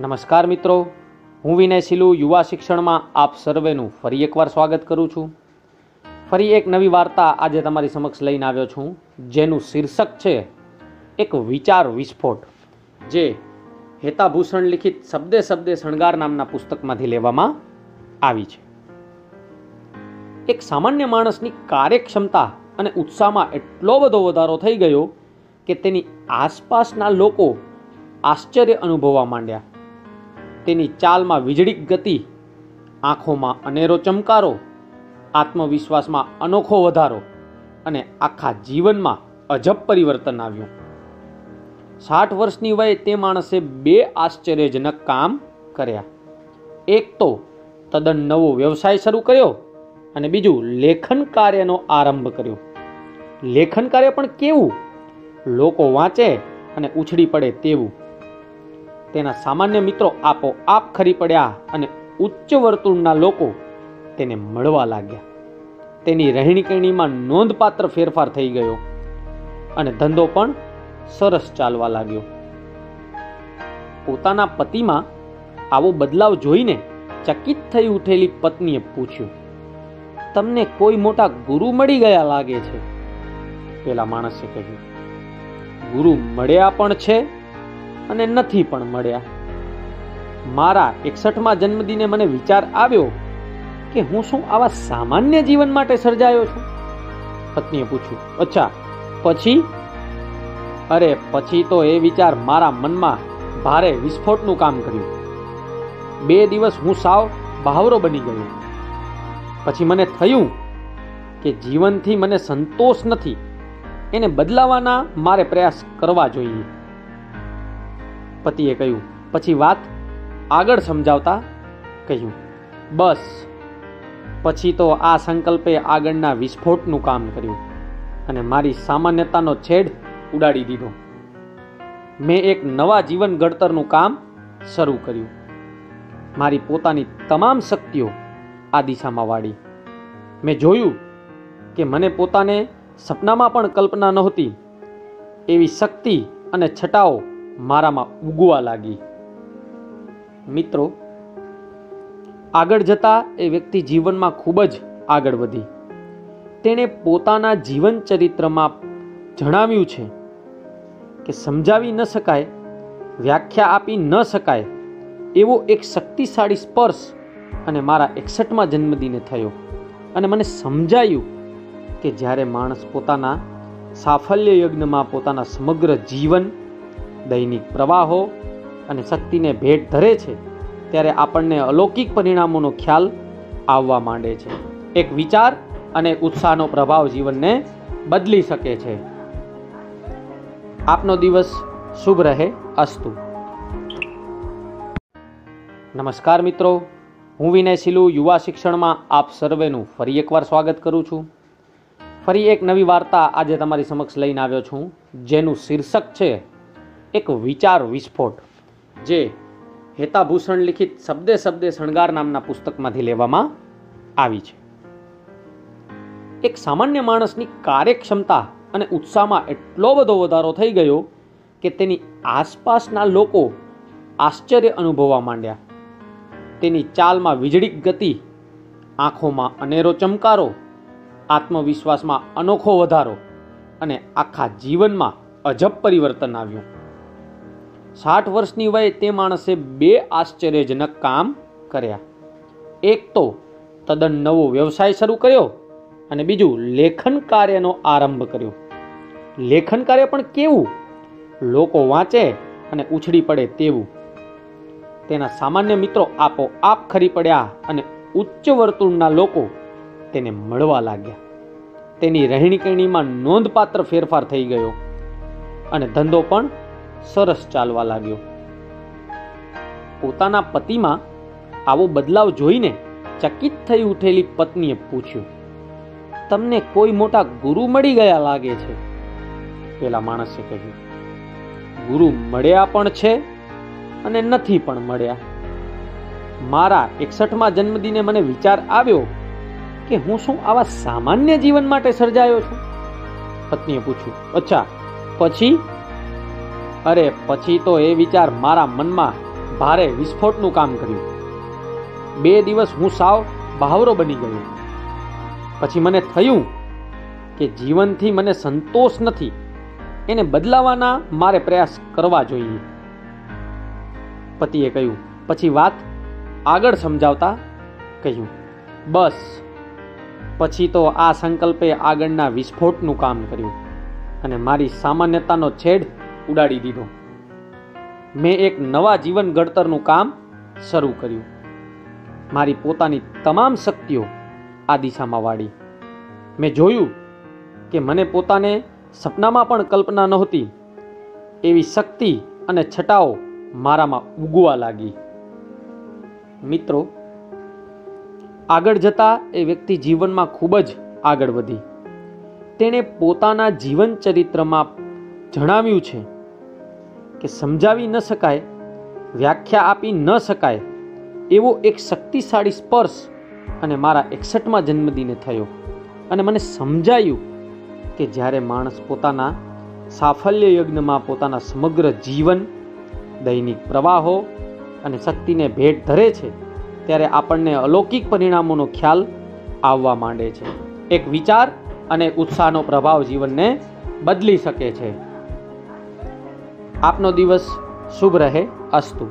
નમસ્કાર મિત્રો. હું વિનય સિલુ યુવા શિક્ષણમાં આપ સર્વેનું ફરી એકવાર સ્વાગત કરું છું. ફરી એક નવી વાર્તા આજે તમારી સમક્ષ લઈને આવ્યો છું, જેનું શીર્ષક છે, એક વિચાર વિસ્ફોટ, જે હેતાભૂષણ લિખિત શબ્દે શબ્દે શણગાર નામના પુસ્તકમાંથી લેવામાં આવી છે. એક સામાન્ય માણસની કાર્યક્ષમતા અને ઉત્સાહમાં એટલો બધો વધારો થઈ ગયો કે તેની આસપાસના લોકો આશ્ચર્ય અનુભવવા માંડ્યા. તેની ચાલમાં વીજળીક ગતિ, આંખોમાં અનેરો ચમકારો, આત્મવિશ્વાસમાં અનોખો વધારો અને આખા જીવનમાં અજબ પરિવર્તન આવ્યું. સાઠ વર્ષની વયે તે માણસે બે આશ્ચર્યજનક કામ કર્યા. એક તો તદ્દન નવો વ્યવસાય શરૂ કર્યો અને બીજું લેખન કાર્યનો આરંભ કર્યો. લેખન કાર્ય પણ કેવું? લોકો વાંચે અને ઉછળી પડે તેવું. તેના સામાન્ય મિત્રો આપોઆપ ખરી પડ્યા અને ઉચ્ચ વર્તુળના લોકો તેને મળવા લાગ્યા. તેની રહેણીકરણીમાં નોંધપાત્ર ફેરફાર થઈ ગયો અને ધંધો પણ સરસ ચાલવા લાગ્યો. પોતાના પતિમાં આવો બદલાવ જોઈને ચકિત થઈ ઉઠેલી પત્નીએ પૂછ્યું, તમને કોઈ મોટા ગુરુ મળી ગયા લાગે છે? પેલા માણસે કહ્યું, ગુરુ મળ્યા પણ છે અને નથી પણ મળ્યા. મારા એકસઠમાં જન્મદિને મને વિચાર આવ્યો કે હું શું આવા સામાન્ય જીવન માટે સર્જાયો છું? પત્નીએ પૂછ્યું, અચ્છા, પછી? અરે, પછી તો એ વિચાર મારા મનમાં ભારે વિસ્ફોટનું કામ કર્યું. બે દિવસ હું સાવ બહાવરો બની ગયો. પછી મને થયું કે જીવનથી મને સંતોષ નથી. એને બદલાવાના મારે પ્રયાસ કરવા જોઈએ. પતિએ કહ્યું. પછી વાત આગળ સમજાવતા કહ્યું, બસ. પછી તો આ સંકલ્પે આગળના વિસ્ફોટનું કામ કર્યું અને મારી સામાન્યતાનો છેડ ઉડાડી દીધો. મેં એક નવા જીવન ઘડતરનું કામ શરૂ કર્યું. મારી પોતાની તમામ શક્તિઓ આ દિશામાં વાળી. મેં જોયું કે મને પોતાને સપનામાં પણ કલ્પના નહોતી. એવી શક્તિ અને છટાઓ મારામાં ઉગવા લાગી. મિત્રો, આગળ જતા એ વ્યક્તિ જીવનમાં ખૂબ જ આગળ વધી. તેણે પોતાના જીવન ચરિત્રમાં જણાવ્યું છે કે સમજાવી ન શકાય, વ્યાખ્યા આપી ન શકાય એવો એક શક્તિશાળી સ્પર્શ અને મારા એકસઠમાં જન્મદિને થયો. અને મને સમજાયું કે જ્યારે માણસ પોતાના સાફલ્ય યજ્ઞમાં પોતાના સમગ્ર જીવન દૈનિક પ્રવાહો અને શક્તિને ભેટ ધરે છે, ત્યારે આપણને અલૌકિક પરિણામોનો ખ્યાલ આવવા માંડે છે. એક વિચાર અને ઉત્સાહનો પ્રભાવ જીવનને બદલી શકે છે. આપનો દિવસ શુભ રહે, અસ્તુ. નમસ્કાર મિત્રો, હું વિનય સિલુ, યુવા શિક્ષણમાં આપ સર્વેનું ફરી એકવાર સ્વાગત કરું છું. ફરી એક નવી વાર્તા આજે તમારી સમક્ષ લઈને આવ્યો છું, જેનું શીર્ષક છે એક વિચાર વિસ્ફોટ, જે હેતાભૂષણ લિખિત શબ્દે શબ્દે શણગાર નામના પુસ્તકમાંથી લેવામાં આવી છે. એક સામાન્ય માણસની કાર્યક્ષમતા અને ઉત્સાહમાં એટલો બધો વધારો થઈ ગયો કે તેની આસપાસના લોકો આશ્ચર્ય અનુભવવા માંડ્યા. તેની ચાલમાં વીજળીક ગતિ, આંખોમાં અનેરો ચમકારો, આત્મવિશ્વાસમાં અનોખો વધારો અને આખા જીવનમાં અજબ પરિવર્તન આવ્યું. સાઠ વર્ષની વયે તે માણસે બે આશ્ચર્યજનક કામ કર્યા. એક તો તદ્દન નવો વ્યવસાય શરૂ કર્યો અને બીજું લેખન કાર્યનો આરંભ કર્યો. લેખન કાર્ય પણ કેવું? લોકો વાંચે અને ઉછળી પડે તેવું. તેના સામાન્ય મિત્રો આપોઆપ ખરી પડ્યા અને ઉચ્ચ વર્તુળના લોકો તેને મળવા લાગ્યા. તેની રહેણી કહેણીમાં નોંધપાત્ર ફેરફાર થઈ ગયો. અને ધંધો પણ સરસ ચાલવા લાગ્યો. પોતાના પતિમાં આવો બદલાવ જોઈને ચકિત થઈ ઉઠેલી પત્નીએ પૂછ્યું, તમને કોઈ મોટા ગુરુ મળી ગયા લાગે છે? પેલા માણસે કહ્યું, ગુરુ મળ્યા પણ છે અને નથી પણ મળ્યા. મારા એકસઠમાં જન્મદિને મને વિચાર આવ્યો કે હું શું આવા સામાન્ય જીવન માટે સર્જાયો છું? પત્નીએ પૂછ્યું, અચ્છા, પછી? અરે, પછી તો એ વિચાર મારા મનમાં ભારે વિસ્ફોટનું કામ કર્યું. બે દિવસ હું સાવ બહાવરો બની ગયો. પછી મને થયું કે જીવનથી મને સંતોષ નથી. એને બદલાવાના મારે પ્રયાસ કરવા જોઈએ. પતિએ કહ્યું, પછી વાત આગળ સમજાવતા? કહ્યું, બસ. પછી તો આ સંકલ્પે આગળના વિસ્ફોટનું કામ કર્યું અને મારી સામાન્યતાનો છેડ ઉડાડી દીધો. મેં એક નવા જીવન ઘડતરનું કામ શરૂ કર્યું. મારી પોતાની તમામ શક્તિઓ આ દિશામાં વાળી. મેં જોયું કે મને પોતાને સપનામાં પણ કલ્પના નહોતી. એવી શક્તિ અને છટાઓ મારામાં ઉગવા લાગી. મિત્રો, આગળ જતા એ વ્યક્તિ જીવનમાં ખૂબ જ આગળ વધી. તેણે પોતાના જીવન ચરિત્રમાં જણાવ્યું છે કે સમજાવી ન શકાય, વ્યાખ્યા આપી ન શકાય, એવો એક શક્તિશાળી સ્પર્શ અને મારા એકસઠમાં જન્મદિને થયો. અને મને સમજાયું કે જ્યારે માણસ પોતાના સાફલ્ય યજ્ઞમાં પોતાના સમગ્ર જીવન, દૈનિક પ્રવાહો અને શક્તિને ભેટ ધરે છે, ત્યારે આપણને અલૌકિક પરિણામોનો ખ્યાલ આવવા માંડે છે. એક વિચાર અને ઉત્સાહનો પ્રભાવ જીવનને બદલી શકે છે. આપનો દિવસ શુભ રહે અસ્તુ.